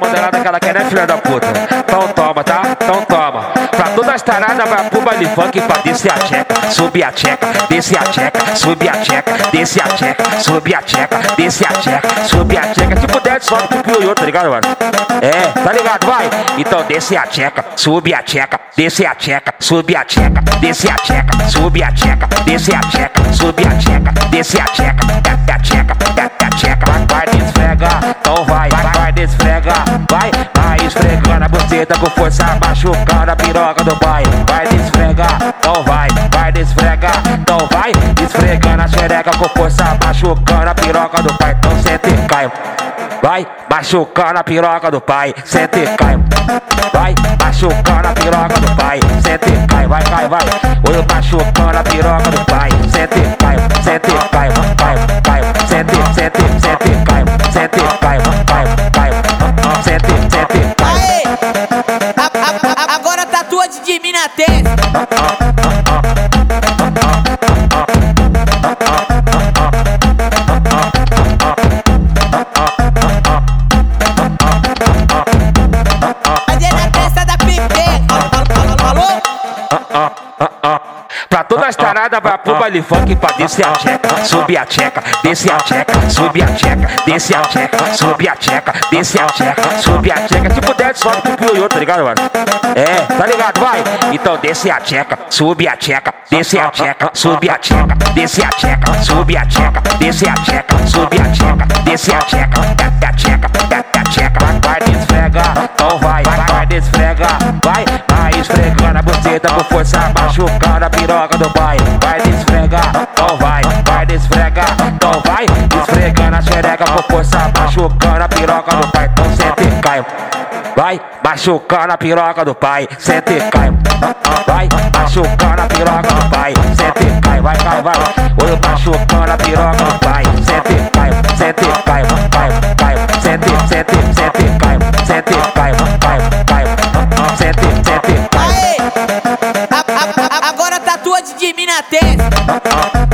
modelada que ela quer, né, filha da puta? Então toma, tá? Então toma. Pra todas as taradas, vai pro baile funk pra descer a tcheca, subir a tcheca, descer a tcheca, subir a tcheca, descer a tcheca, subir a tcheca, descer a tcheca, subir a tcheca. Tipo Dead Song, tipo ioiô, tá ligado, mano? É, tá ligado? Vai. Então desce a tcheca, subir a tcheca, descer a tcheca, subir a tcheca, descer a tcheca, subir a tcheca, descer a tcheca, subir a tcheca, descer a tcheca, desce a tcheca, desce a tcheca. Vai, vai desfregar, então vai, vai, vai vai esfregando a buceta com força, machucando a piroca do pai. Vai desfregar, então vai, vai desfregar, então vai, esfregando a xereca com força, machucando a piroca do pai. Então senta e cai. Vai machucando a piroca do pai, senta e cai. Vai machucando a piroca do pai, senta e cai, vai, vai, vai. Oi, machucando a piroca do mim na testa. Da Pepe? Alô? Pra todas as taradas, vai pro baile funk pra descer a tcheca, subir a tcheca, descer a tcheca, subir a tcheca, descer a tcheca, subir a tcheca, descer a tcheca, subir a tcheca. Tipo Dead Song, tipo ioiô, tá ligado, mano? É, tá ligado? Vai. Então desce a tcheca, subir a tcheca, descer a tcheca, subir a tcheca, descer a tcheca, subir a tcheca, descer a tcheca, subir a tcheca, descer a tcheca, desce a tcheca, esfregando a buceta com força, machucando a piroca do pai. Vai desfregar, então vai, vai desfregar, então vai, esfregando a xereca com força, machucando a piroca do pai. Então senta e cai. Vai machucando a piroca do pai, senta e cai. Vai machucando a piroca do pai, senta e cai, vai, vai, vai. Oi, machucando a piroca do pai, de, testa.